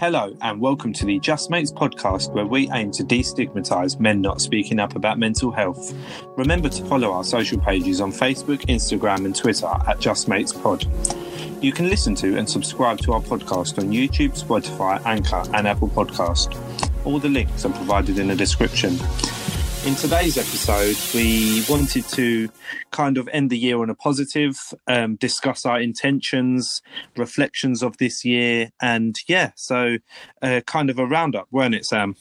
Hello, and welcome to the Just Mates podcast, where we aim to destigmatize men not speaking up about mental health. Remember to follow our social pages on Facebook, Instagram, and Twitter at Just Mates Pod. You can listen to and subscribe to our podcast on YouTube, Spotify, Anchor, and Apple Podcast. All the links are provided in the description. In today's episode, we wanted to kind of end the year on a positive, um, discuss our intentions, reflections of this year, and yeah, so uh, kind of a roundup, weren't it, Sam?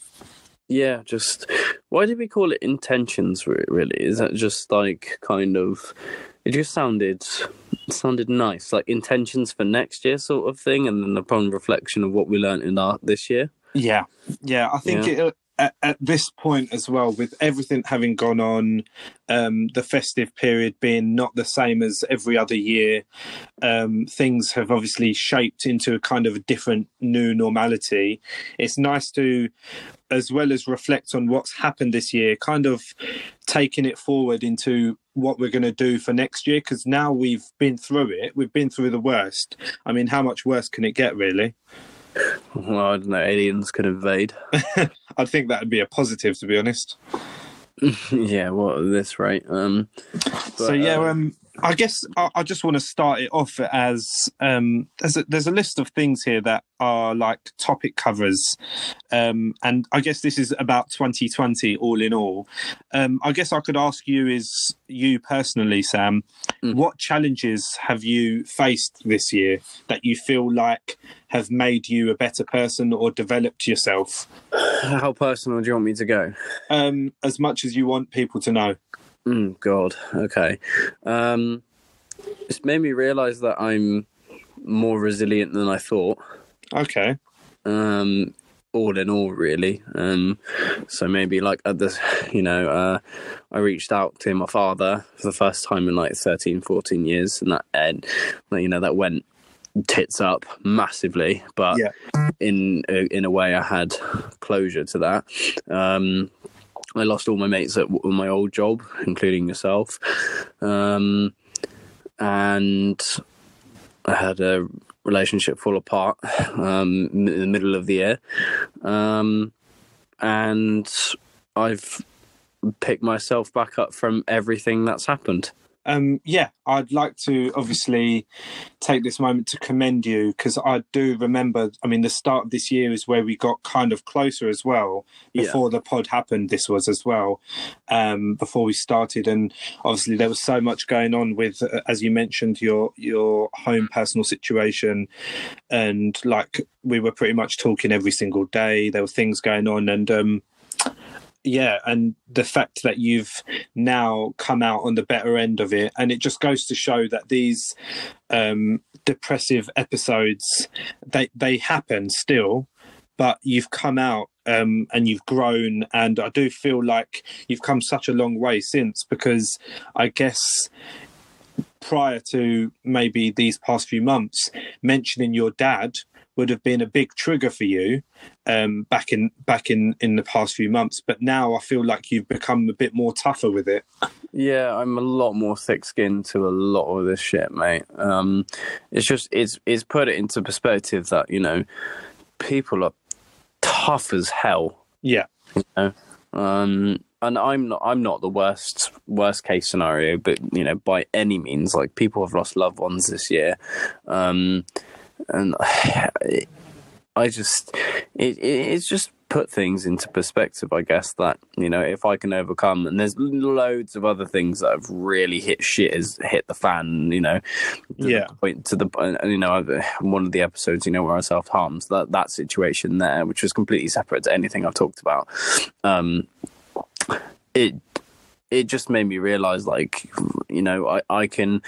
Yeah, just why did we call it intentions? Really, is that just like kind of? It just sounded sounded nice, like intentions for next year, sort of thing, and then upon reflection of what we learned in our this year. Yeah, yeah, I think yeah. it at, at, this point as well, with everything having gone on, um, the festive period being not the same as every other year, um, things have obviously shaped into a kind of a different new normality. It's nice to, as well as reflect on what's happened this year, kind of taking it forward into what we're going to do for next year because now we've been through it, we've been through the worst. I mean, how much worse can it get, really? Well, I don't know. Aliens could invade. I think that would be a positive, to be honest. yeah, well, at this rate. Um, but, so yeah, uh, um, I guess I, I, just want to start it off as um, there's a, there's a list of things here that are like topic covers, um, and I guess this is about 2020 all in all. Um, I guess I could ask you is you personally, Sam, mm. what challenges have you faced this year that you feel like have made you a better person or developed yourself? How personal do you want me to go? Um, as much as you want people to know. Mm, God. Okay. Um, it's made me realize that I'm more resilient than I thought. Okay. Um, all in all, really. Um, so maybe like at this, you know, uh, I reached out to my father for the first time in like 13, 14 years, and that, and you know, that went tits up massively. But yeah. in in a way, I had closure to that. Um, I lost all my mates at my old job, including yourself. Um, and I had a relationship fall apart um, in the middle of the year. Um, and I've picked myself back up from everything that's happened. Um, yeah, I'd like to obviously take this moment to commend you because I do remember. I mean, the start of this year is where we got kind of closer as well. Before yeah. the pod happened, this was as well. Um, before we started, and obviously there was so much going on with, uh, as you mentioned, your your home personal situation, and like we were pretty much talking every single day. There were things going on, and um, yeah and the fact that you've now come out on the better end of it and it just goes to show that these um, depressive episodes they they happen still but you've come out um, and you've grown and i do feel like you've come such a long way since because i guess prior to maybe these past few months mentioning your dad would have been a big trigger for you um, back in back in in the past few months. But now I feel like you've become a bit more tougher with it. Yeah, I'm a lot more thick-skinned to a lot of this shit, mate. Um, it's just it's it's put it into perspective that you know people are tough as hell. Yeah. You know? Um, and I'm not I'm not the worst worst case scenario, but you know by any means, like people have lost loved ones this year. Um, and I just it, it's just put things into perspective. I guess that you know if I can overcome, and there's loads of other things that have really hit shit has hit the fan. You know, yeah. The point to the you know one of the episodes you know where I self harms that that situation there, which was completely separate to anything I've talked about. Um, it it just made me realize like you know I, I can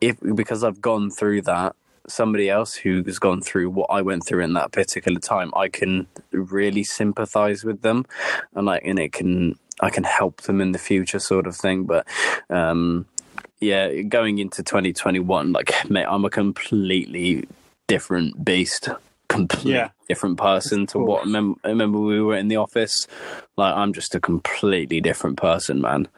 if because i've gone through that somebody else who's gone through what I went through in that particular time, I can really sympathize with them, and like, and it can I can help them in the future, sort of thing. But um, yeah, going into 2021, like, mate, I'm a completely different beast. Completely. Yeah. different person to what I remember, I remember we were in the office. Like I'm just a completely different person, man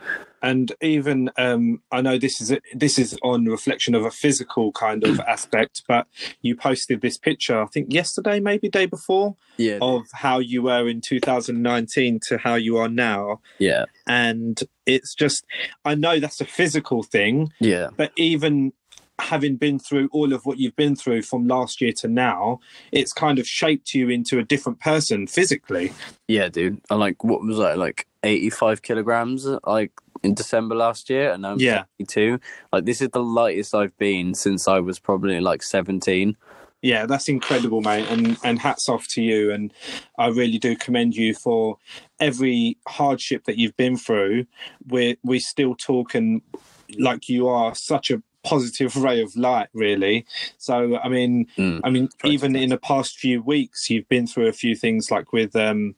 and even um, I know this is a, this is on reflection of a physical kind of aspect, but you posted this picture I think yesterday, maybe day before, yeah, of how you were in 2019 to how you are now, yeah, and it's just I know that's a physical thing, yeah, but even having been through all of what you've been through from last year to now, it's kind of shaped you into a different person physically. Yeah, dude. I like what was that like 85 kilograms like in December last year, and I'm yeah. 72. Like this is the lightest I've been since I was probably like 17. Yeah, that's incredible, mate, and and hats off to you. And I really do commend you for every hardship that you've been through. We we still talk and like you are such a positive ray of light really so i mean mm, i mean even in the past few weeks you've been through a few things like with um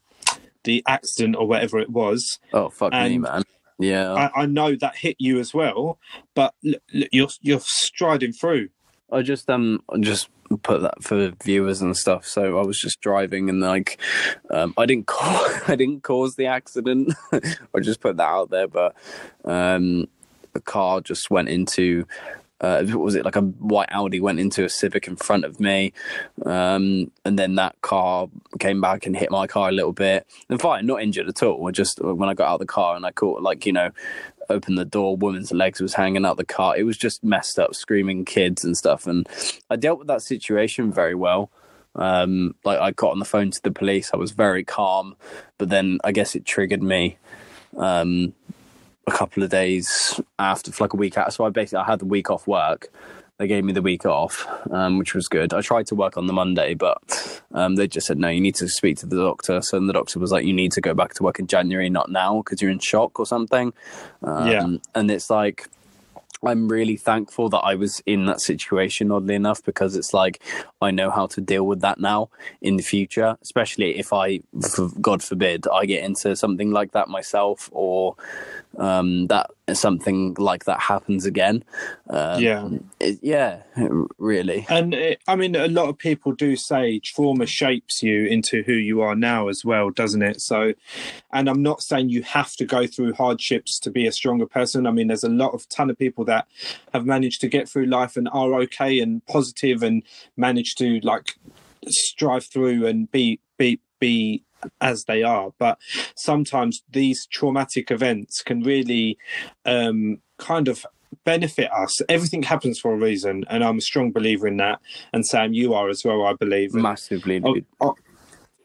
the accident or whatever it was oh fuck and me man yeah, I, I, know that hit you as well, but you're you're striding through. I just um just put that for viewers and stuff. So I was just driving and like um, I didn't cause I didn't cause the accident. I just put that out there, but um, the car just went into uh, what was it like a white Audi went into a Civic in front of me, um, and then that car came back and hit my car a little bit. And fine, not injured at all. Just when I got out of the car and I caught like you know, opened the door, woman's legs was hanging out the car. It was just messed up, screaming kids and stuff. And I dealt with that situation very well. Um, like I got on the phone to the police. I was very calm, but then I guess it triggered me. Um, a couple of days after, like a week out. So I basically I had the week off work. They gave me the week off, um, which was good. I tried to work on the Monday, but um, they just said no. You need to speak to the doctor. So the doctor was like, "You need to go back to work in January, not now, because you're in shock or something." Um, yeah, and it's like I'm really thankful that I was in that situation, oddly enough, because it's like I know how to deal with that now in the future, especially if I, God forbid, I get into something like that myself or um, that something like that happens again. Um, yeah, it, yeah, really. And it, I mean, a lot of people do say trauma shapes you into who you are now as well, doesn't it? So, and I'm not saying you have to go through hardships to be a stronger person. I mean, there's a lot of ton of people that have managed to get through life and are okay and positive and manage to like strive through and be be be as they are. But sometimes these traumatic events can really um, kind of benefit us. Everything happens for a reason, and I'm a strong believer in that. And Sam, you are as well, I believe. Massively.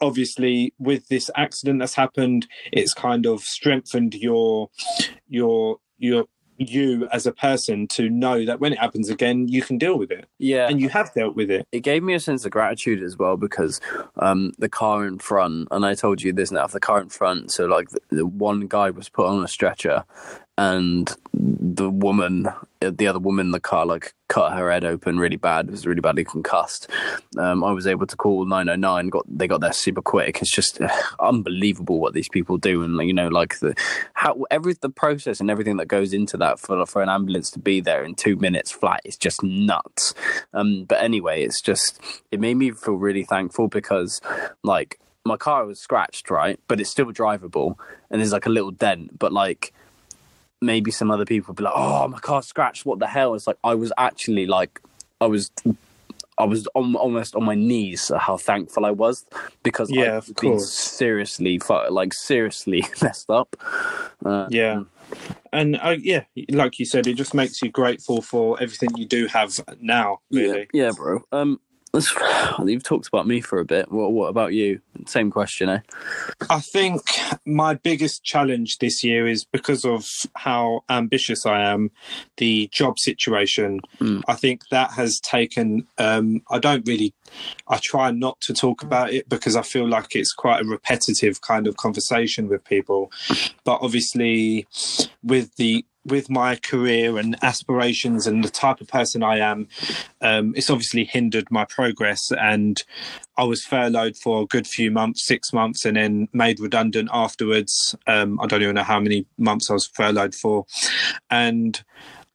obviously, with this accident that's happened, it's kind of strengthened your your your you as a person to know that when it happens again, you can deal with it. Yeah. And you have dealt with it. It gave me a sense of gratitude as well because um, the car in front, and I told you this now, the car in front, so like the, the one guy was put on a stretcher and the woman, the other woman in the car, like cut her head open really bad. Was really badly concussed. Um, I was able to call 909. Got they got there super quick. It's just uh, unbelievable what these people do, and you know, like the how every the process and everything that goes into that for for an ambulance to be there in two minutes flat is just nuts. Um, but anyway, it's just it made me feel really thankful because like my car was scratched, right, but it's still drivable, and there's like a little dent, but like maybe some other people would be like, "Oh, my car scratched. What the hell?" It's like I was actually like, I was, I was on, almost on my knees. How thankful I was because yeah, I've been seriously, like seriously messed up. Uh, yeah, and uh, yeah, like you said, it just makes you grateful for everything you do have now. Really, yeah, yeah bro. Um, you've talked about me for a bit. What, what about you? Same question, eh? I think my biggest challenge this year is because of how ambitious I am, the job situation. Mm. I think that has taken, um, I don't really, I try not to talk about it because I feel like it's quite a repetitive kind of conversation with people. But obviously, with the with my career and aspirations and the type of person I am, um, it's obviously hindered my progress. And I was furloughed for a good few months, six months, and then made redundant afterwards. Um, I don't even know how many months I was furloughed for. And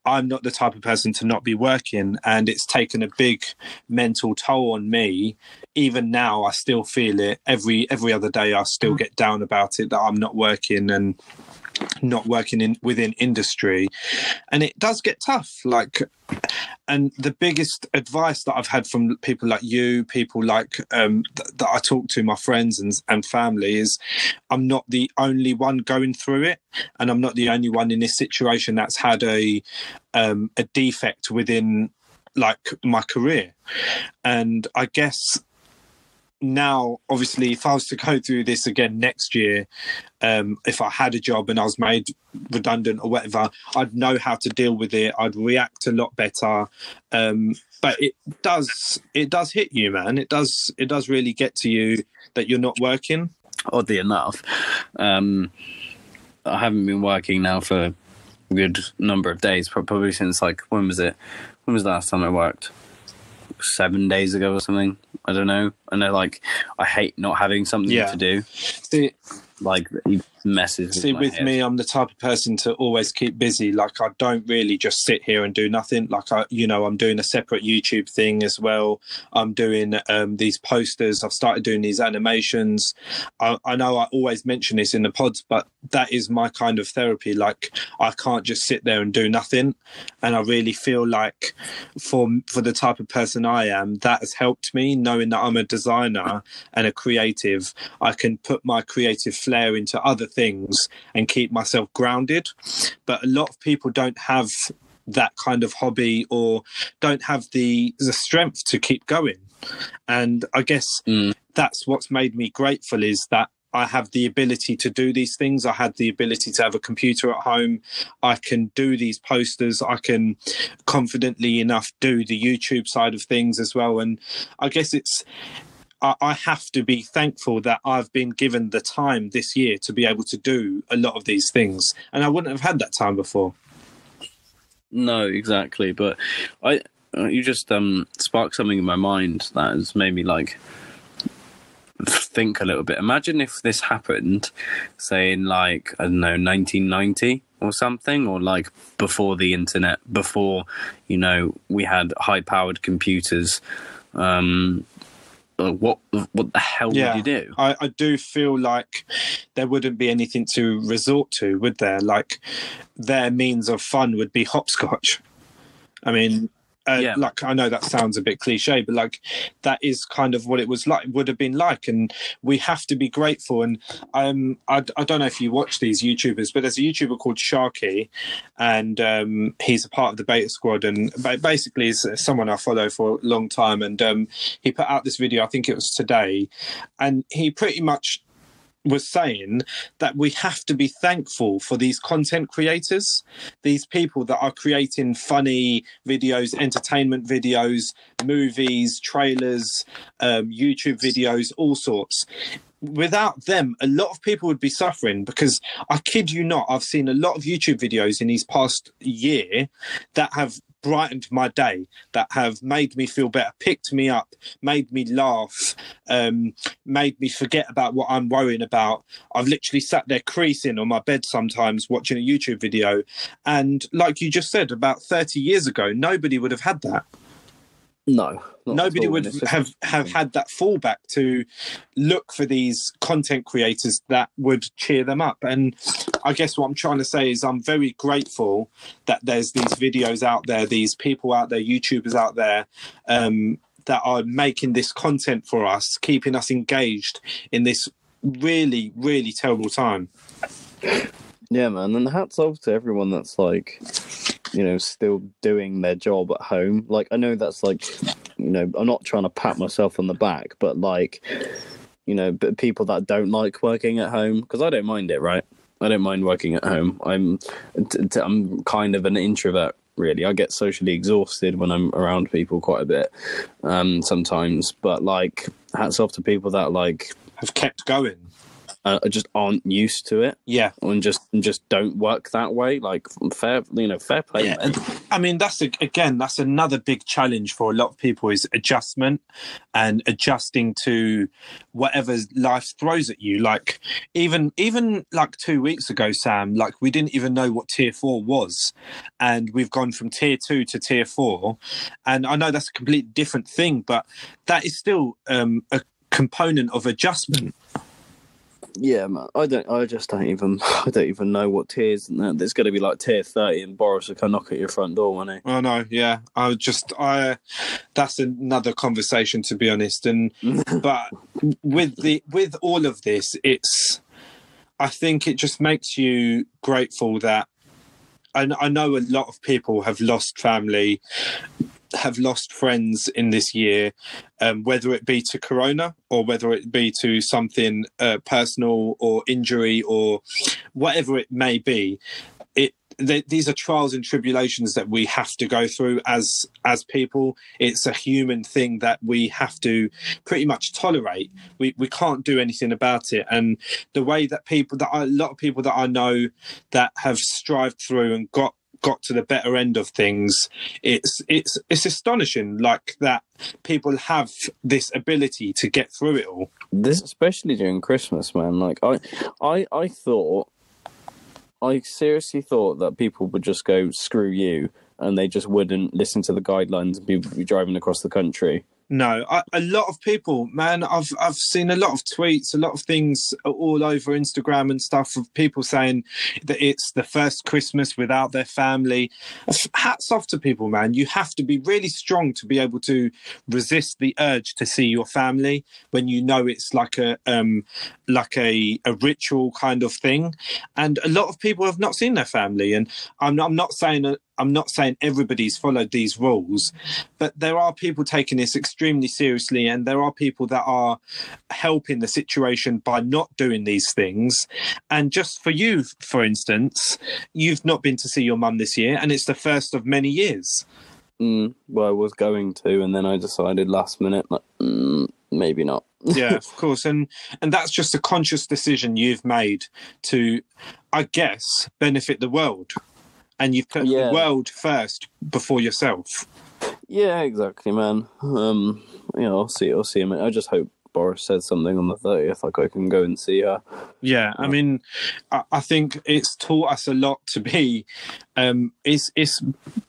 I'm not the type of person to not be working, and it's taken a big mental toll on me. Even now, I still feel it every every other day. I still mm. get down about it that I'm not working and not working in within industry. And it does get tough like and the biggest advice that i've had from people like you people like um, th- that i talk to my friends and, and family is i'm not the only one going through it. And i'm not the only one in this situation that's had a um, a defect within like my career. And i guess now, obviously, if I was to go through this again next year, um, if I had a job and I was made redundant or whatever, I'd know how to deal with it. I'd react a lot better. Um, but it does, it does hit you, man. It does, it does really get to you that you're not working. Oddly enough, um, I haven't been working now for a good number of days. Probably since like when was it? When was the last time I worked? Seven days ago or something. I don't know. I know, like, I hate not having something yeah. to do. See, like messes. See, with, with me, I'm the type of person to always keep busy. Like I don't really just sit here and do nothing. Like I, you know, I'm doing a separate YouTube thing as well. I'm doing um, these posters. I've started doing these animations. I, I know I always mention this in the pods, but that is my kind of therapy. Like I can't just sit there and do nothing. And I really feel like for for the type of person I am, that has helped me knowing that I'm a designer and a creative. I can put my creative flair into other things and keep myself grounded. But a lot of people don't have that kind of hobby or don't have the the strength to keep going. And I guess mm. that's what's made me grateful is that I have the ability to do these things. I had the ability to have a computer at home. I can do these posters. I can confidently enough do the YouTube side of things as well. And I guess it's I, I have to be thankful that I've been given the time this year to be able to do a lot of these things, and I wouldn't have had that time before. No, exactly. But I, uh, you just um, sparked something in my mind that has made me like think a little bit. Imagine if this happened, say in like I don't know, 1990 or something, or like before the internet, before you know we had high-powered computers. Um, uh, what what the hell yeah, would you do? I, I do feel like there wouldn't be anything to resort to, would there? Like their means of fun would be hopscotch. I mean, uh, yeah. like I know that sounds a bit cliche, but like that is kind of what it was like, would have been like, and we have to be grateful. And um, I, I don't know if you watch these YouTubers, but there's a YouTuber called Sharky, and um, he's a part of the Beta Squad, and basically is someone I follow for a long time. And um, he put out this video, I think it was today, and he pretty much was saying that we have to be thankful for these content creators, these people that are creating funny videos, entertainment videos, movies, trailers, um, YouTube videos, all sorts. Without them, a lot of people would be suffering because I kid you not, I've seen a lot of YouTube videos in these past year that have brightened my day, that have made me feel better, picked me up, made me laugh, um, made me forget about what I'm worrying about. I've literally sat there creasing on my bed sometimes watching a YouTube video. And like you just said, about 30 years ago, nobody would have had that. No, nobody would have have had that fallback to look for these content creators that would cheer them up. And I guess what I'm trying to say is I'm very grateful that there's these videos out there, these people out there, YouTubers out there. Um, that are making this content for us, keeping us engaged in this really, really terrible time. Yeah, man, and hats off to everyone that's like you know, still doing their job at home. Like, I know that's like, you know, I'm not trying to pat myself on the back, but like, you know, but people that don't like working at home, because I don't mind it, right? I don't mind working at home. I'm, t- t- I'm kind of an introvert, really. I get socially exhausted when I'm around people quite a bit, um, sometimes. But like, hats off to people that like have kept going uh, just aren't used to it. Yeah, and just and just don't work that way. Like fair, you know, fair play. Yeah. I mean, that's a, again, that's another big challenge for a lot of people is adjustment and adjusting to whatever life throws at you. Like even even like two weeks ago, Sam, like we didn't even know what tier four was, and we've gone from tier two to tier four, and I know that's a completely different thing, but that is still um, a component of adjustment. Yeah, man. I don't. I just don't even. I don't even know what tiers. There's going to be like tier thirty, and Boris will come knock at your front door, won't he? Oh no, yeah. I just. I. That's another conversation, to be honest. And but with the with all of this, it's. I think it just makes you grateful that. I, I know a lot of people have lost family have lost friends in this year, um, whether it be to corona or whether it be to something uh, personal or injury or whatever it may be. These are trials and tribulations that we have to go through as as people. It's a human thing that we have to pretty much tolerate. We we can't do anything about it. And the way that people that I, a lot of people that I know that have strived through and got got to the better end of things it's it's it's astonishing like that people have this ability to get through it all. This especially during christmas man. Like i i i thought i seriously thought that people would just go screw you and they just wouldn't listen to the guidelines and people would be driving across the country no, I, a lot of people, man. I've I've seen a lot of tweets, a lot of things all over Instagram and stuff of people saying that it's the first Christmas without their family. Hats off to people, man. You have to be really strong to be able to resist the urge to see your family when you know it's like a um like a a ritual kind of thing. And a lot of people have not seen their family, and I'm I'm not saying I'm not saying everybody's followed these rules, but there are people taking this extremely seriously, and there are people that are helping the situation by not doing these things. And just for you, for instance, you've not been to see your mum this year, and it's the first of many years. Mm, well, I was going to, and then I decided last minute, like, mm, maybe not. yeah, of course, and and that's just a conscious decision you've made to, I guess, benefit the world and you've put yeah. the world first before yourself. Yeah, exactly, man. Um, you know, I'll see. I'll see him. I just hope Boris says something on the thirtieth, like I can go and see her. Yeah, I mean, I, think it's taught us a lot to be. Um, it's it's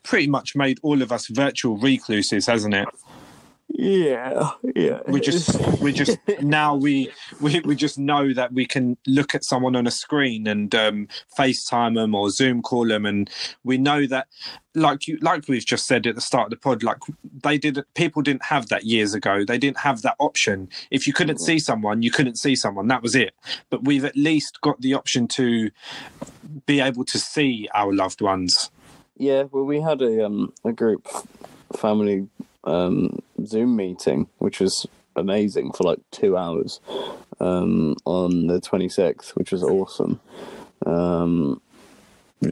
pretty much made all of us virtual recluses, hasn't it? Yeah, yeah. We just, we just now we, we we just know that we can look at someone on a screen and um, FaceTime them or Zoom call them, and we know that, like you, like we've just said at the start of the pod, like they did, people didn't have that years ago. They didn't have that option. If you couldn't see someone, you couldn't see someone. That was it. But we've at least got the option to be able to see our loved ones. Yeah, well, we had a um a group family um, Zoom meeting, which was amazing for like two hours um, on the 26th, which was awesome. Um,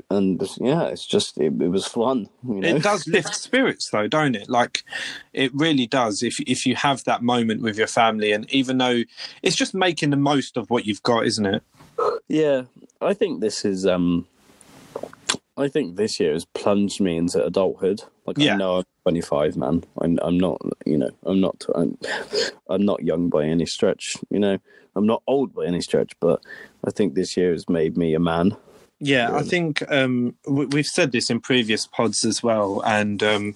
and yeah, it's just it, it was fun. You know? It does lift spirits, though, don't it? Like it really does. If if you have that moment with your family, and even though it's just making the most of what you've got, isn't it? Yeah, I think this is um I think this year has plunged me into adulthood. Like yeah. I know I'm 25, man. I'm I'm not, you know, I'm not I'm, I'm not young by any stretch. You know, I'm not old by any stretch, but I think this year has made me a man. Yeah, I think um, we've said this in previous pods as well, and um,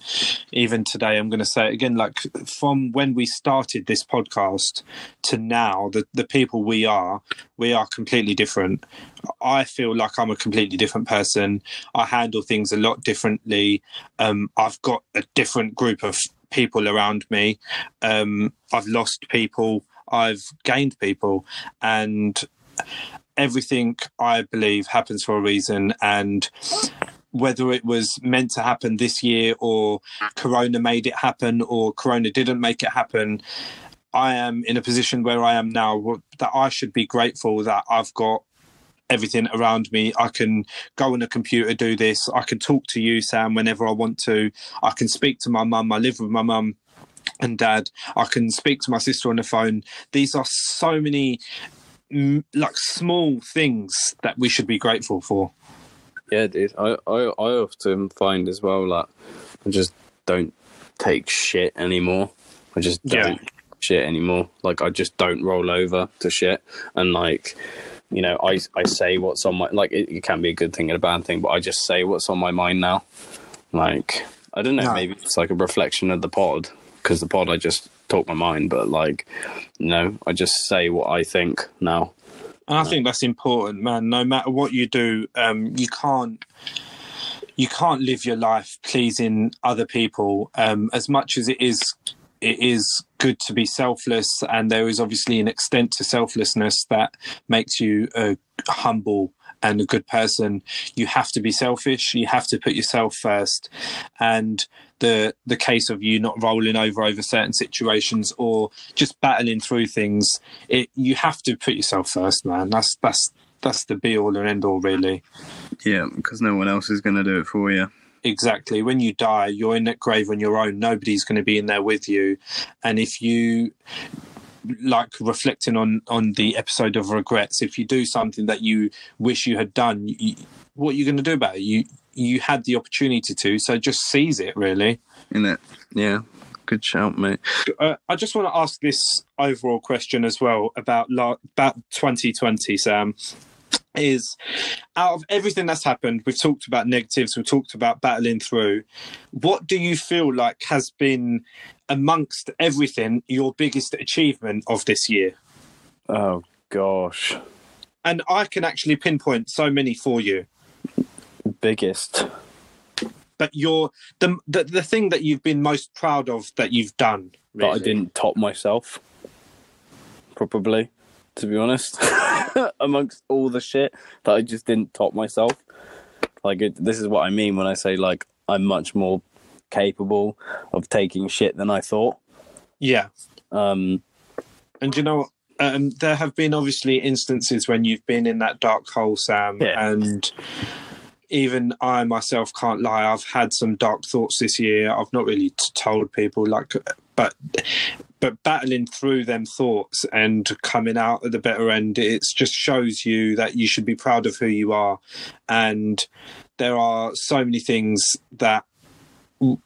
even today, I'm going to say it again. Like from when we started this podcast to now, the the people we are, we are completely different. I feel like I'm a completely different person. I handle things a lot differently. Um, I've got a different group of people around me. Um, I've lost people. I've gained people, and everything I believe happens for a reason, and whether it was meant to happen this year or Corona made it happen or Corona didn't make it happen, I am in a position where I am now that I should be grateful that I've got everything around me. I can go on a computer, do this. I can talk to you, Sam, whenever I want to. I can speak to my mum. I live with my mum and dad. I can speak to my sister on the phone. These are so many like small things that we should be grateful for. Yeah, dude. I, I, I often find as well that I just don't take shit anymore. I just don't yeah. shit anymore. Like I just don't roll over to shit. And like, you know, I I say what's on my like it, it can be a good thing and a bad thing, but I just say what's on my mind now. Like I don't know, no. maybe it's like a reflection of the pod because the pod I just talk my mind, but like, no, I just say what I think now. And I think that's important, man. No matter what you do, um, you can't you can't live your life pleasing other people. Um, as much as it is it is good to be selfless, and there is obviously an extent to selflessness that makes you a humble and a good person. You have to be selfish. You have to put yourself first, and the the case of you not rolling over over certain situations or just battling through things. It you have to put yourself first, man. That's that's that's the be all and end all, really. Yeah, because no one else is going to do it for you. Exactly. When you die, you're in that grave on your own. Nobody's going to be in there with you. And if you like reflecting on on the episode of regrets, if you do something that you wish you had done, you, what are you going to do about it? You you had the opportunity to, so just seize it. Really, in it. Yeah. Good shout, mate. Uh, I just want to ask this overall question as well about about 2020, Sam is out of everything that's happened, we've talked about negatives, we've talked about battling through. What do you feel like has been, amongst everything, your biggest achievement of this year? Oh, gosh. And I can actually pinpoint so many for you. Biggest. But you're the, the the thing that you've been most proud of that you've done. Really. That I didn't top myself. Probably to be honest, amongst all the shit that I just didn't top myself. Like, it, this is what I mean when I say, like, I'm much more capable of taking shit than I thought. Yeah. Um, and you know, um, there have been obviously instances when you've been in that dark hole, Sam, yeah. and even I myself can't lie. I've had some dark thoughts this year. I've not really told people, like, but but battling through them thoughts and coming out at the better end, it just shows you that you should be proud of who you are. And there are so many things that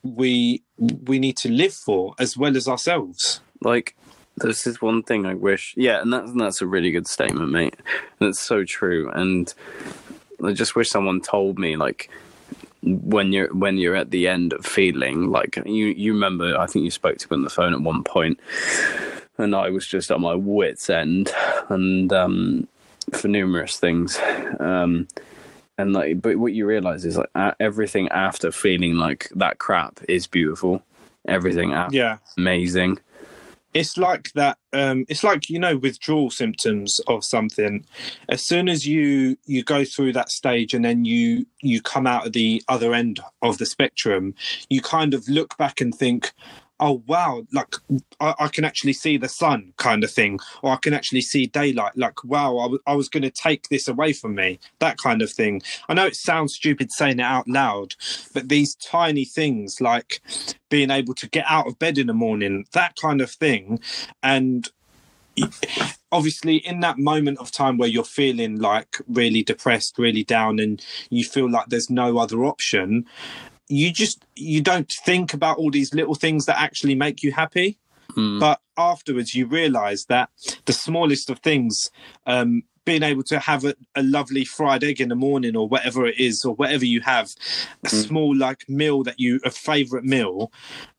we we need to live for as well as ourselves. Like this is one thing I wish. Yeah, and that's that's a really good statement, mate. And it's so true. And I just wish someone told me like when you're when you're at the end of feeling like you you remember I think you spoke to me on the phone at one point and I was just at my wits end and um, for numerous things. Um, and like but what you realize is like everything after feeling like that crap is beautiful. Everything after yeah. amazing it's like that um, it's like you know withdrawal symptoms of something. As soon as you you go through that stage and then you you come out of the other end of the spectrum you kind of look back and think oh wow like I, I, can actually see the sun kind of thing or i can actually see daylight like wow I, w- I was going to take this away from me that kind of thing. I know it sounds stupid saying it out loud but these tiny things like being able to get out of bed in the morning that kind of thing and obviously in that moment of time where you're feeling like really depressed really down and you feel like there's no other option you just you don't think about all these little things that actually make you happy mm. but afterwards you realize that the smallest of things um, being able to have a, a, lovely fried egg in the morning or whatever it is or whatever you have a mm. small like meal that you a favorite meal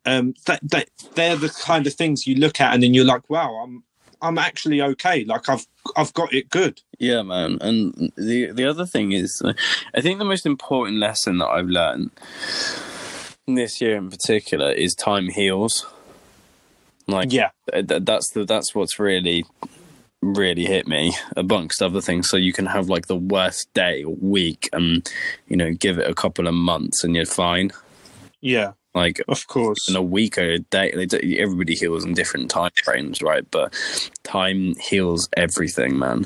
um that, that they're the kind of things you look at and then you're like wow i'm I'm actually okay. Like I've I've got it good. Yeah, man. And the the other thing is, I think the most important lesson that I've learned this year in particular is time heals. Like, yeah, that's the that's what's really really hit me amongst other things so you can have like the worst day or week and you know give it a couple of months and you're fine yeah like, of course, in a week or a day, everybody heals in different time frames, right? But time heals everything, man.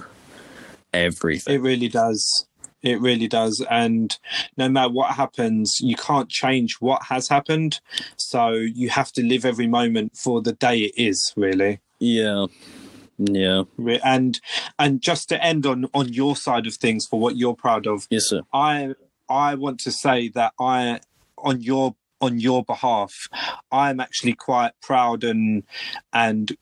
Everything. It really does. It really does. And no matter what happens, you can't change what has happened. So you have to live every moment for the day it is, really. Yeah. Yeah. And and just to end on on your side of things for what you're proud of. Yes, sir. I I want to say that I on your on your behalf, I'm actually quite proud and and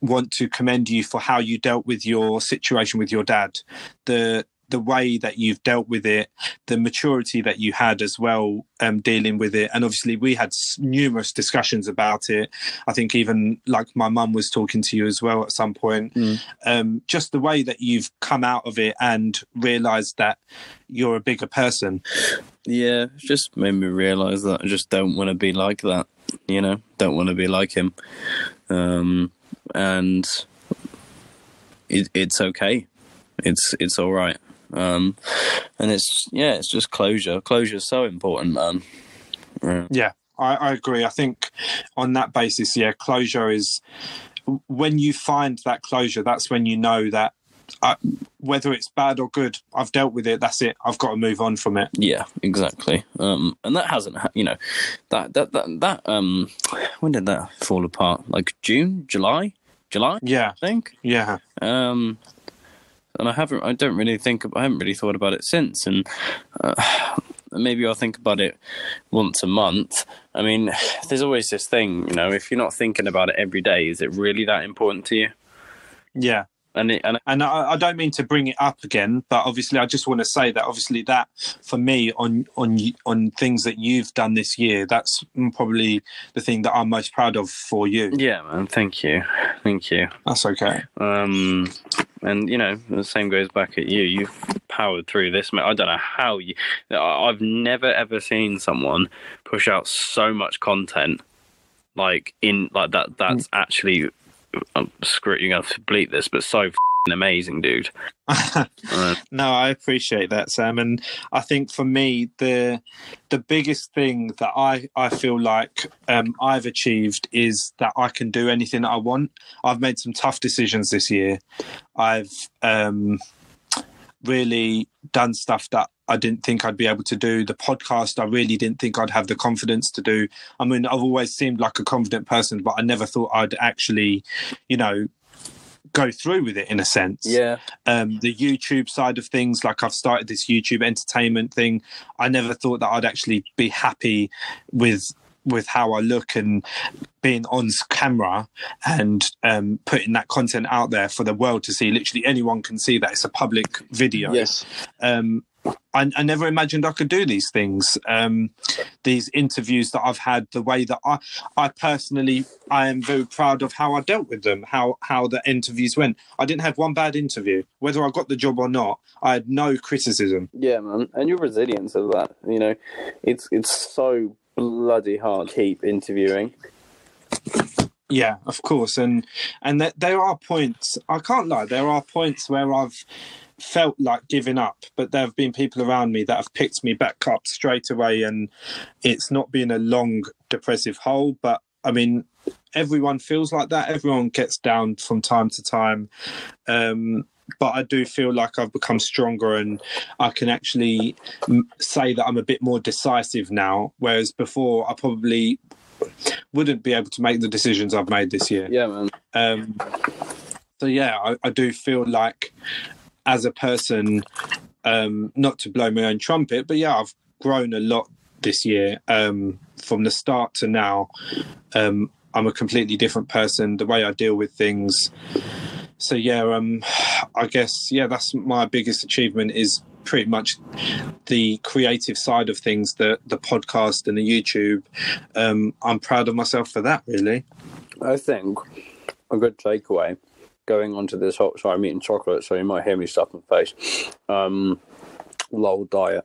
want to commend you for how you dealt with your situation with your dad. The the way that you've dealt with it, the maturity that you had as well, um, dealing with it. And obviously, we had numerous discussions about it. I think even like my mum was talking to you as well at some point. Mm. Um, just the way that you've come out of it and realised that you're a bigger person. Yeah, just made me realise that I just don't want to be like that. You know, don't want to be like him. Um, and it, it's okay. It's it's all right. Um, and it's yeah, it's just closure. Closure is so important, man. Yeah, yeah I, I agree. I think on that basis, yeah, closure is when you find that closure. That's when you know that I, whether it's bad or good, I've dealt with it. That's it. I've got to move on from it. Yeah, exactly. Um, and that hasn't, you know, that that that that um, when did that fall apart? Like June, July, July. Yeah, I think. Yeah. Um, and I haven't. I don't really think. I haven't really thought about it since, and uh, maybe I'll think about it once a month. I mean, there's always this thing, you know. If you're not thinking about it every day, is it really that important to you? Yeah, and it, and, and I, I, don't mean to bring it up again, but obviously I just want to say that obviously that for me on on on things that you've done this year, that's probably the thing that I'm most proud of for you. Yeah, man. Thank you, thank you. That's okay. Um, and you know the same goes back at you. You've powered through this. I don't know how you. I've never ever seen someone push out so much content like in like that. That's mm. actually I'm screwed. You're gonna to bleep this, but so amazing, dude. No, I appreciate that, Sam, and I think for me the the biggest thing that I I feel like um, I've achieved is that I can do anything that I want. I've made some tough decisions this year. I've um, really done stuff that I didn't think I'd be able to do. The podcast, I really didn't think I'd have the confidence to do. I mean, I've always seemed like a confident person, but I never thought I'd actually, you know, go through with it in a sense. Yeah. Um, the YouTube side of things, like I've started this YouTube entertainment thing. I never thought that I'd actually be happy with with how I look and being on camera and um, putting that content out there for the world to see. Literally anyone can see that it's a public video. Yes. Um, I, I, never imagined I could do these things. Um, these interviews that I've had, the way that I, I personally, I am very proud of how I dealt with them, how how the interviews went. I didn't have one bad interview, whether I got the job or not. I had no criticism. Yeah, man, and your resilience of that. You know, it's it's so bloody hard keep interviewing. Yeah, of course, and and th- there are points. I can't lie. There are points where I've felt like giving up, but there have been people around me that have picked me back up straight away, and it's not been a long depressive hole. But I mean, everyone feels like that. Everyone gets down from time to time. Um, but I do feel like I've become stronger and I can actually say that I'm a bit more decisive now. Whereas before, I probably wouldn't be able to make the decisions I've made this year. Yeah, man. Um, so yeah, I, I, do feel like as a person, um, not to blow my own trumpet, but yeah, I've grown a lot this year um, from the start to now. Um, I'm a completely different person. The way I deal with things. So yeah, um, I guess yeah, that's my biggest achievement is pretty much the creative side of things, the the podcast and the YouTube. Um, I'm proud of myself for that. Really, I think a good takeaway going on to this hot. Sorry, I'm eating chocolate, so you might hear me stuff my face. Um, lol diet.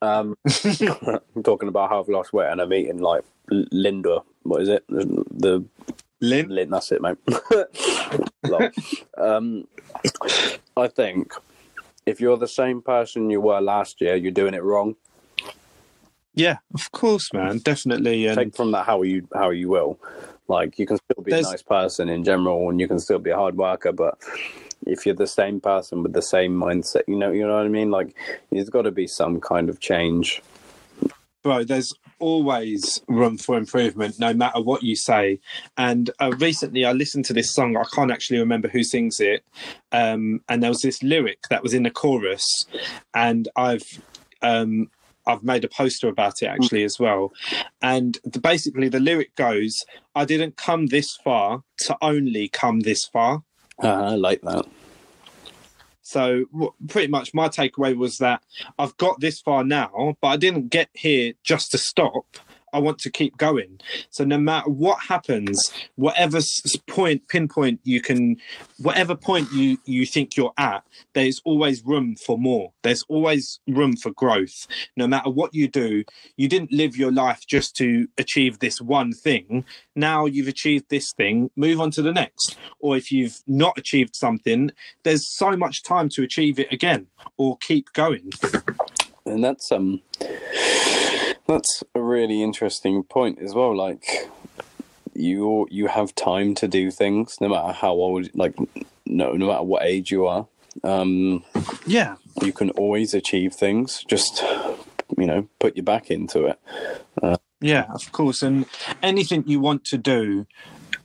Um, I'm talking about how I've lost weight and I'm eating like Lindor. What is it? The, the Lin. Lin. That's it, mate. um, I think if you're the same person you were last year, you're doing it wrong. Yeah, of course, man, definitely. And take from that how you how you will. Like you can still be There's... a nice person in general, and you can still be a hard worker, but if you're the same person with the same mindset, you know, you know what I mean. Like there's got to be some kind of change. Bro, there's always room for improvement, no matter what you say. And uh, recently, I listened to this song. I can't actually remember who sings it, um, and there was this lyric that was in the chorus, and I've um, I've made a poster about it actually as well. And the, basically, the lyric goes, "I didn't come this far to only come this far." Uh, I like that. So pretty much my takeaway was that I've got this far now, but I didn't get here just to stop. I want to keep going. So no matter what happens, whatever point pinpoint you can, whatever point you you think you're at, there's always room for more. There's always room for growth. No matter what you do, you didn't live your life just to achieve this one thing. Now you've achieved this thing, move on to the next. Or if you've not achieved something, there's so much time to achieve it again or keep going. And that's um that's a really interesting point as well. Like you you have time to do things no matter how old like no no matter what age you are. Um yeah. You can always achieve things. Just you know, put your back into it. Uh, yeah, of course. And anything you want to do,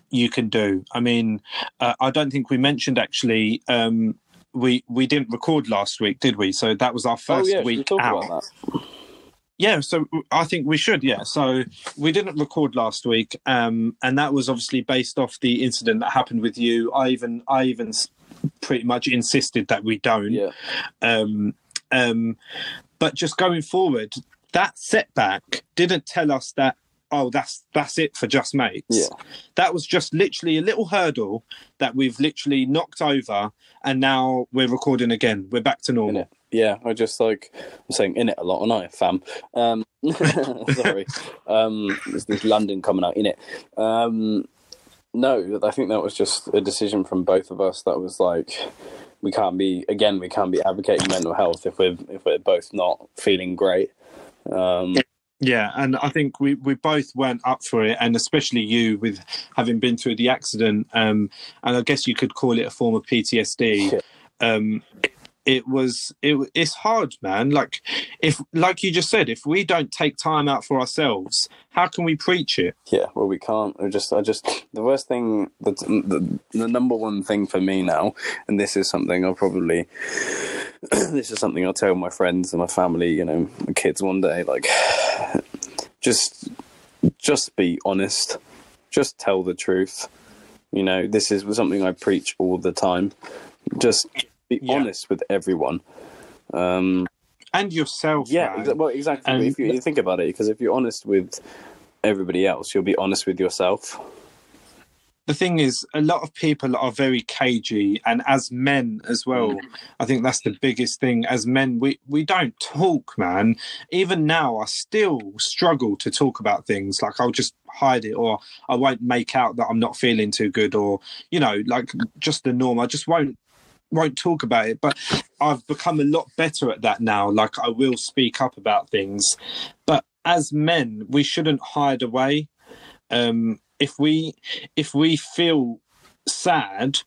you can do. I mean, uh, I don't think we mentioned actually. Um, we we didn't record last week, did we? So that was our oh, first oh, yeah, week out. Yeah, so I think we should. Yeah, so we didn't record last week, um, and that was obviously based off the incident that happened with you. I even, I even pretty much insisted that we don't. Yeah. Um, um, but just going forward, that setback didn't tell us that oh that's that's it for just mates yeah. that was just literally a little hurdle that we've literally knocked over and now we're recording again we're back to normal yeah, I just like I'm saying in it a lot, and I fam. Um, sorry, um, there's, there's, London coming out in it. Um, no, I think that was just a decision from both of us. That was like we can't be again, we can't be advocating mental health if we're if we're both not feeling great. Um, yeah, and I think we, we both weren't up for it, and especially you with having been through the accident. Um, and I guess you could call it a form of PTSD. Um, it was it it's hard man. Like if like you just said if we don't take time out for ourselves how can we preach it? Yeah well we can't. I just i just the worst thing that the, the number one thing for me now and this is something i'll probably this is something i'll tell my friends and my family you know my kids one day like just just be honest. Just tell the truth. You know this is something i preach all the time. Just be yeah. honest with everyone. Um, and yourself. Yeah, exa- well, exactly. And if you, you think about it, because if you're honest with everybody else, you'll be honest with yourself. The thing is, a lot of people are very cagey, and as men as well. I think that's the biggest thing. As men, we we don't talk, man. Even now, I still struggle to talk about things. Like I'll just hide it, or I won't make out that I'm not feeling too good, or you know, like just the norm. I just won't won't talk about it, but I've become a lot better at that now. Like I will speak up about things, but as men, we shouldn't hide away. Um, if we if we feel sad,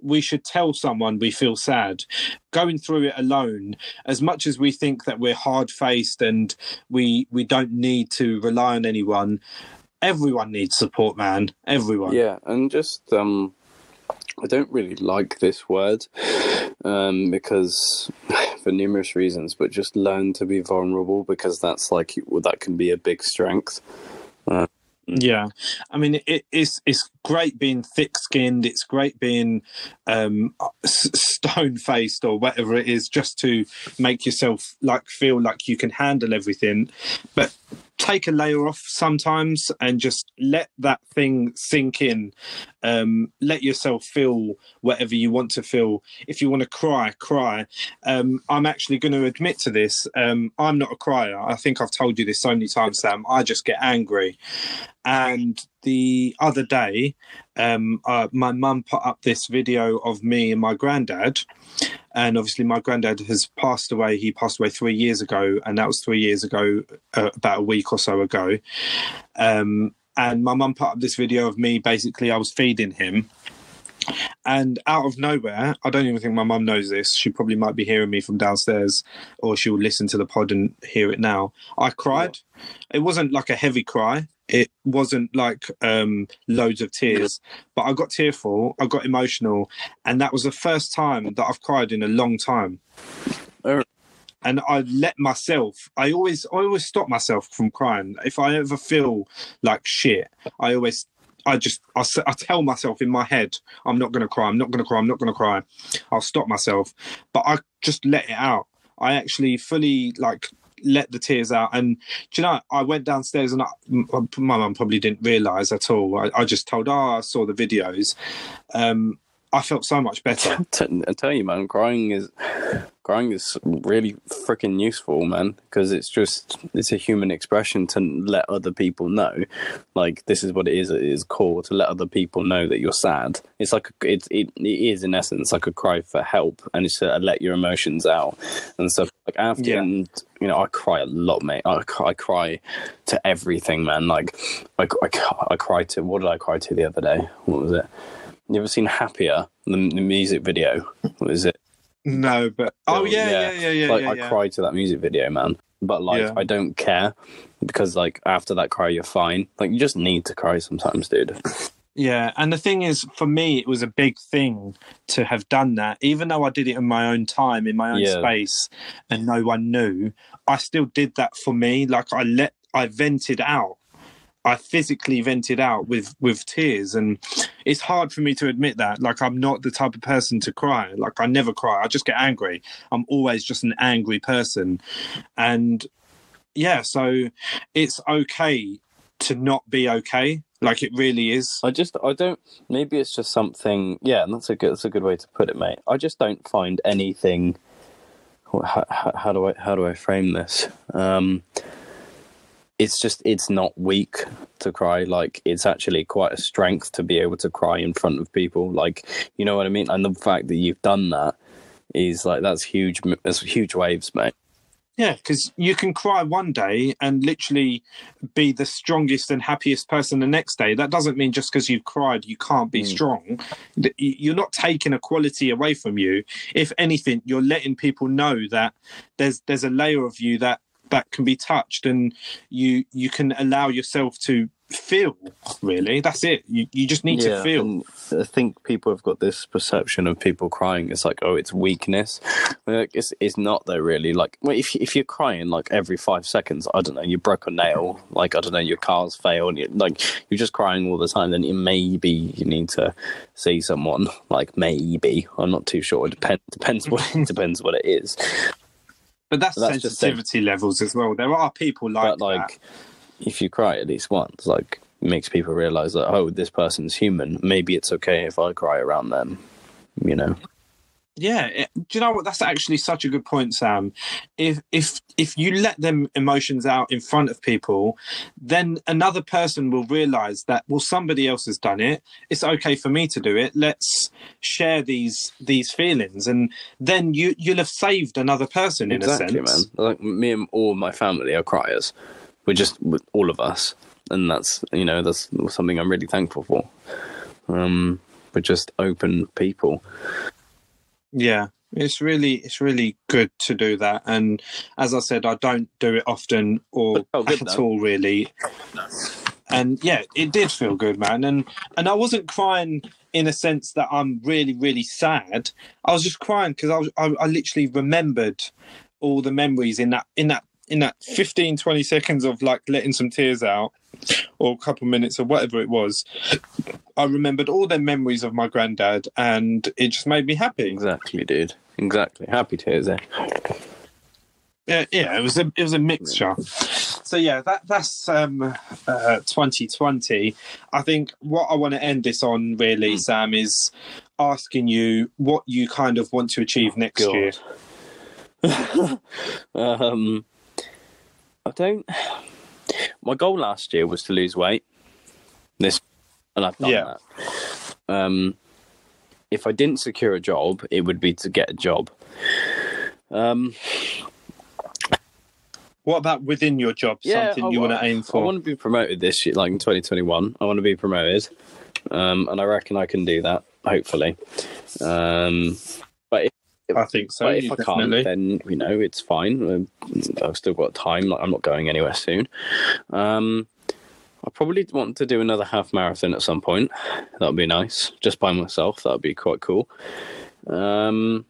we should tell someone we feel sad. Going through it alone, as much as we think that we're hard faced and we we don't need to rely on anyone, everyone needs support, man. Everyone. Yeah, and just um I don't really like this word um, because for numerous reasons, but just learn to be vulnerable because that's like that can be a big strength. Uh, yeah, I mean it, it's it's great being thick-skinned. It's great being um, stone-faced or whatever it is, just to make yourself like feel like you can handle everything. But take a layer off sometimes and just let that thing sink in. Um, let yourself feel whatever you want to feel. If you want to cry, cry. Um, I'm actually going to admit to this. Um, I'm not a crier. I think I've told you this so many times, Sam. I just get angry. And the other day, um, uh, my mum put up this video of me and my granddad. And obviously, my granddad has passed away. He passed away three years ago, and that was three years ago, uh, about a week or so ago. Um, and my mum put up this video of me basically, I was feeding him. And out of nowhere, I don't even think my mum knows this. She probably might be hearing me from downstairs, or she'll listen to the pod and hear it now. I cried. It wasn't like a heavy cry. It wasn't like um, loads of tears, but I got tearful. I got emotional, and that was the first time that I've cried in a long time. Oh. And I let myself. I always, I always stop myself from crying. If I ever feel like shit, I always I just I tell myself in my head I'm not going to cry. I'm not going to cry. I'm not going to cry. I'll stop myself, but I just let it out. I actually fully like let the tears out. And do you know, I went downstairs and I, my mum probably didn't realise at all. I, I just told her oh, I saw the videos. Um, I felt so much better. I tell you, man, crying is crying is really freaking useful, man, because it's just it's a human expression to let other people know, like this is what it is. It is core to let other people know that you're sad. It's like it it, it is in essence like a cry for help, and it's to let your emotions out and stuff. Like after, Yeah. and, you know, I cry a lot, mate. I, cry- I cry to everything, man. Like I, I, I cry to what did I cry to the other day? What was it? You ever seen Happier, the, the music video? What is it? No, but oh yeah, Yeah. yeah, yeah, yeah. like yeah, I yeah. cried to that music video, man. But like. I don't care because like after that cry, you're fine. Like you just need to cry sometimes, dude. Yeah, and the thing is, for me, it was a big thing to have done that. Even though I did it in my own time, in my own space, and no one knew, I still did that for me. Like I let, I vented out. I physically vented out with with tears, and it's hard for me to admit that. Like I'm not the type of person to cry. Like I never cry. I just get angry. I'm always just an angry person, and yeah, so it's okay to not be okay. Like it really is. I just I don't. Maybe it's just something. Yeah, and that's a good that's a good way to put it, mate. I just don't find anything. How, how, do I how do I frame this? Um, it's just it's not weak to cry. Like it's actually quite a strength to be able to cry in front of people. Like you know what I mean. And the fact that you've done that is like that's huge. That's huge waves, mate. Yeah, because you can cry one day and literally be the strongest and happiest person the next day. That doesn't mean just because you've cried you can't be Mm. strong. You're not taking a quality away from you. If anything, you're letting people know that there's there's a layer of you that that can be touched, and you you can allow yourself to feel. Really, that's it. You you just need to feel. I think people have got this perception of people crying. It's like, oh, it's weakness. Like, it's it's not though, really. Like, well, if if you're crying like every five seconds, I don't know, you broke a nail, like I don't know, your car's failed, you, like you're just crying all the time. Then it maybe you need to see someone. Like maybe I'm not too sure. It depends depends what it depends what it is. But that's, But that's just sensitivity levels as well. There are people like but like, that. if you cry at least once, like makes people realize that oh, this person's human. Maybe it's okay if I cry around them. You know. Yeah, it, do you know what? That's actually such a good point, Sam. If if if you let them emotions out in front of people, then another person will realize that well, somebody else has done it. It's okay for me to do it. Let's share these these feelings, and then you you'll have saved another person in exactly, a sense. man. Like me and all my family are criers. We're just all of us, and that's you know that's something I'm really thankful for. Um, we're just open people. Yeah, it's really it's really good to do that. And as I said, I don't do it often or Oh, good, at though. all, really. And yeah, it did feel good, man. And and I wasn't crying in a sense that I'm really really sad. I was just crying because I, was, I I literally remembered all the memories in that in that in that 15 20 seconds of like letting some tears out or a couple minutes or whatever it was i remembered all the memories of my granddad and it just made me happy Exactly, dude. Exactly. Happy tears, eh? yeah, yeah, it was a it was a mixture. So yeah, that that's um, uh, 2020. I think what I want to end this on really, Sam, is asking you what you kind of want to achieve next God. year. um, I don't. My goal last year was to lose weight. This, and I've done Yeah. that. Um, if I didn't secure a job, it would be to get a job. Um, What about within your job? Something I you want to aim for? I want to be promoted this year, like in 2021. I want to be promoted, um, and I reckon I can do that. hopefully. Um, I think so. if I can't, then you know it's fine. Um, I've still got time. Like I'm not going anywhere soon. Um, I probably want to do another half marathon at some point. That would be nice, just by myself. That would be quite cool. Um,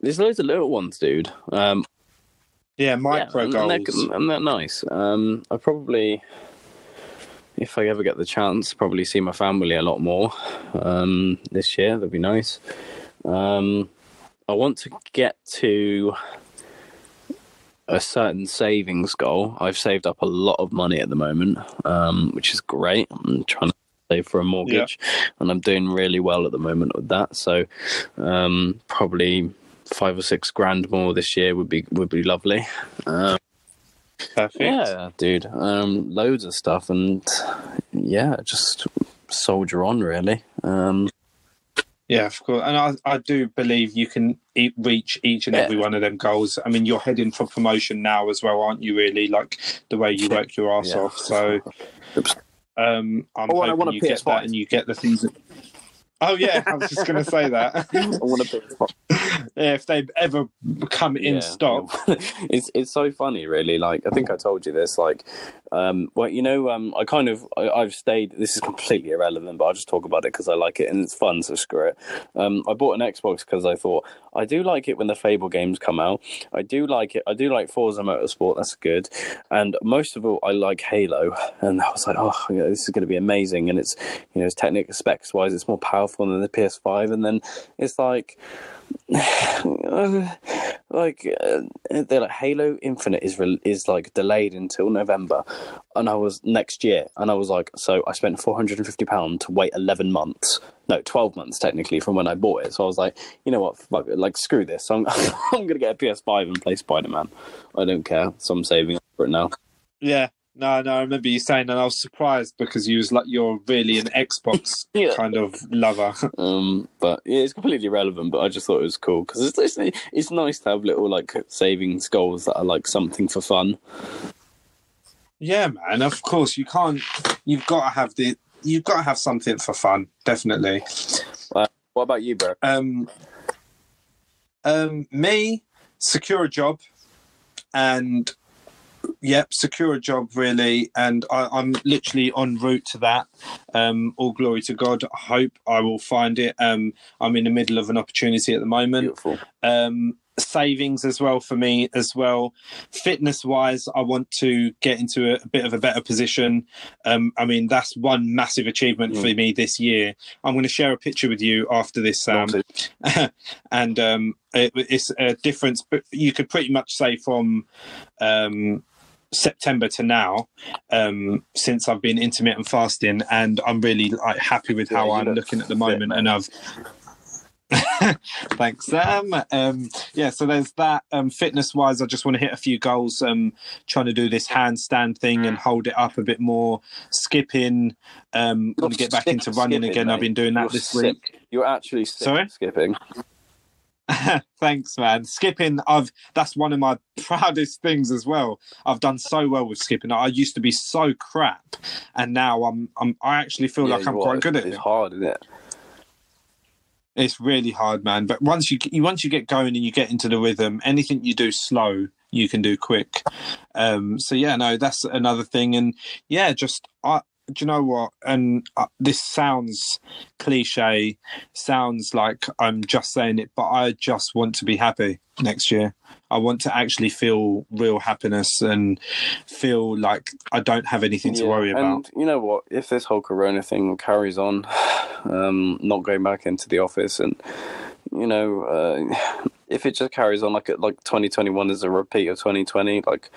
there's loads of little ones, dude. Um, yeah, micro yeah, goals, and they're, and they're nice. Um, I probably, if I ever get the chance, probably see my family a lot more um, this year. That'd be nice. Um, I want to get to a certain savings goal. I've saved up a lot of money at the moment, um, which is great. I'm trying to save for a mortgage, yeah. and I'm doing really well at the moment with that. So um, probably five or six grand more this year would be would be lovely. Um, Perfect. Yeah, dude. Um, loads of stuff, and yeah, just soldier on, really. Um, yeah, of course. And I, I do believe you can reach each and yeah. every one of them goals. I mean, you're heading for promotion now as well, aren't you? Really, like the way you work your ass yeah. off. So, um, I'm oh, hoping you PS5. get that and you get the things. That... Oh yeah, I was just going to say that. I want a PS5. yeah, if they ever come in yeah. stock. it's it's so funny, really. Like I think I told you this. Like, um, well, you know, um, I kind of I, have stayed. This is completely irrelevant, but I'll just talk about it because I like it and it's fun. So screw it. Um, I bought an Xbox because I thought I do like it when the Fable games come out. I do like it. I do like Forza Motorsport. That's good. And most of all, I like Halo. And I was like, oh, yeah, this is going to be amazing. And it's you know, it's technical specs wise, it's more powerful than the PS5. And then it's like like uh, they're like Halo Infinite is re- is like delayed until November, and I was next year, and I was like, so I spent four hundred and fifty pound to wait eleven months, no, twelve months technically from when I bought it. So I was like, you know what, fuck like screw this, I'm I'm gonna get a PS5 and play Spider Man. I don't care, so I'm saving for it now. Yeah, no, no, I remember you saying, and I was surprised because you was like you're really an Xbox yeah. kind of lover. um, but yeah, it's completely irrelevant. But I just thought it was cool because it's, it's it's nice to have little like savings goals that are like something for fun. Yeah, man. Of course, you can't. You've got to have the. You've got to have something for fun. Definitely. Uh, what about you, bro? Um, um, me secure a job and yep, secure a job really, and I, am literally en route to that. Um, all glory to God. I hope I will find it. Um, I'm in the middle of an opportunity at the moment. Beautiful. Um, savings as well for me as well fitness wise i want to get into a, a bit of a better position um, i mean that's one massive achievement mm. for me this year i'm going to share a picture with you after this sam and um, it, it's a difference but you could pretty much say from um, September to now, um, since I've been intermittent fasting, and I'm really like happy with how yeah, I'm looking at the moment. Fit, and I've Thanks, Sam. Um, yeah, so there's that. Um, fitness wise, I just want to hit a few goals. Um, trying to do this handstand thing and hold it up a bit more. Skipping. Um, want to get back into running skipping, again. Mate. I've been doing that You're this sick. week. You're actually Sorry? skipping. Thanks, man. Skipping, I've that's one of my proudest things as well. I've done so well with skipping. I used to be so crap, and now I'm, I'm I actually feel yeah, like I'm quite good at it's it. It's hard, isn't it? It's really hard, man. But once you, you once you get going and you get into the rhythm, anything you do slow, you can do quick. Um, so yeah, no, that's another thing. And yeah, just I do you know what? And uh, this sounds cliche, sounds like I'm just saying it, but I just want to be happy next year. I want to actually feel real happiness and feel like I don't have anything to worry about. And you know what? If this whole Corona thing carries on, um, not going back into the office, and you know, uh, if it just carries on like like 2021 is a repeat of 2020, like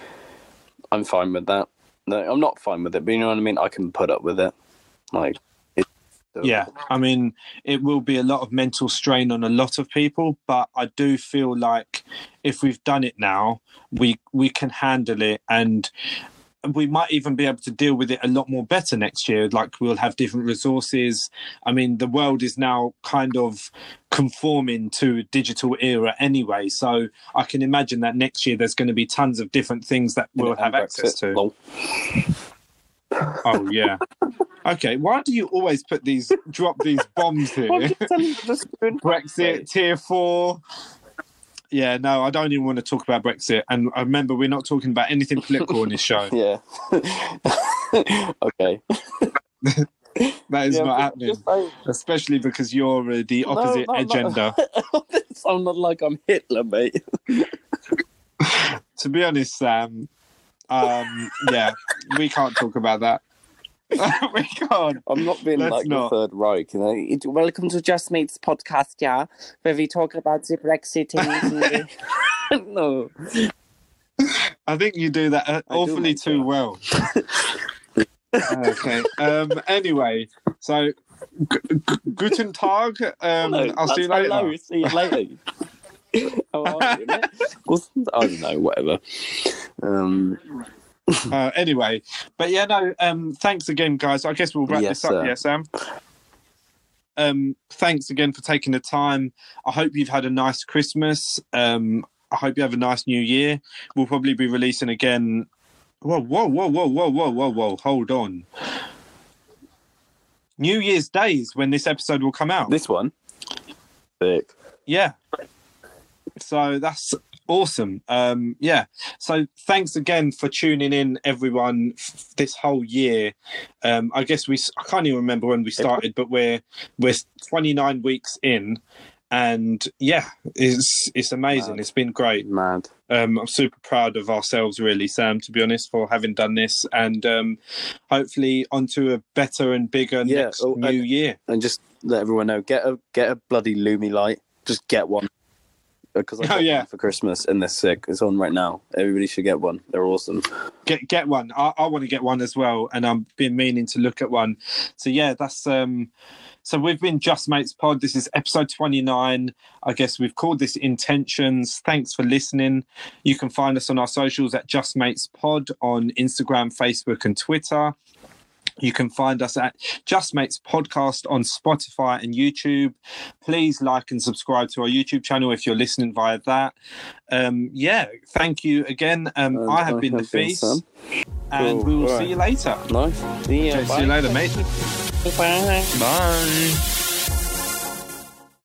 I'm fine with that. No, I'm not fine with it, but you know what I mean. I can put up with it. Like, yeah, I mean, it will be a lot of mental strain on a lot of people, but I do feel like if we've done it now, we we can handle it, and we might even be able to deal with it a lot more better next year. Like we'll have different resources. I mean, the world is now kind of conforming to a digital era anyway. So I can imagine that next year there's going to be tons of different things that we'll have access to. Oh yeah. Okay, why do you always put these drop these bombs here? Brexit, tier four. Yeah, no, I don't even want to talk about Brexit. And I remember we're not talking about anything political on this show. Yeah. okay. that is yeah, not happening. Like... Especially because you're uh, the opposite no, no, agenda. No. I'm not like I'm Hitler, mate. to be honest, Sam, um, yeah, we can't talk about that. we can't. I'm not being Let's like not. the Third Reich. You know? Welcome to Just Mates podcast, yeah, where we talk about the Brexit. no. I think you do that uh, awfully too that. well. okay. Um. Anyway, so g- g- guten Tag. Um. Hello, I'll see you later. Hello. See you later. How are you, mate? I don't know. Whatever. Um. uh, anyway, but yeah, no. Um, thanks again, guys. I guess we'll wrap yes, this up. Sir. Yeah, Sam. Um, thanks again for taking the time. I hope you've had a nice Christmas. Um, I hope you have a nice New Year. We'll probably be releasing again. Whoa, whoa, whoa, whoa, whoa, whoa, whoa, whoa! Hold on. New Year's Days when this episode will come out. This one. Yeah. So that's awesome. Um, yeah. So thanks again for tuning in, everyone, f- this whole year. Um, I guess we I can't even remember when we started, but we're we're 29 weeks in, and yeah, it's it's amazing. Mad. It's been great. Mad. Um, I'm super proud of ourselves, really, Sam. To be honest, for having done this, and um, hopefully onto a better and bigger yeah, next oh, new and, year. And just let everyone know: get a get a bloody Lumie light. Just get one because I got oh, yeah. for Christmas and they're sick. It's on right now. Everybody should get one. They're awesome. Get get one. I, I want to get one as well, and I've been meaning to look at one. So yeah, that's um. So we've been Just Mates Pod. This is episode 29. I guess we've called this Intentions. Thanks for listening. You can find us on our socials at Just Mates Pod on Instagram, Facebook, and Twitter. You can find us at Just Mates Podcast on Spotify and YouTube. Please like and subscribe to our YouTube channel if you're listening via that. Um, yeah, thank you again. Um, I have I been have the feast, and cool. we will All see you later. Nice. See, you. see you later, mate. Bye. Bye.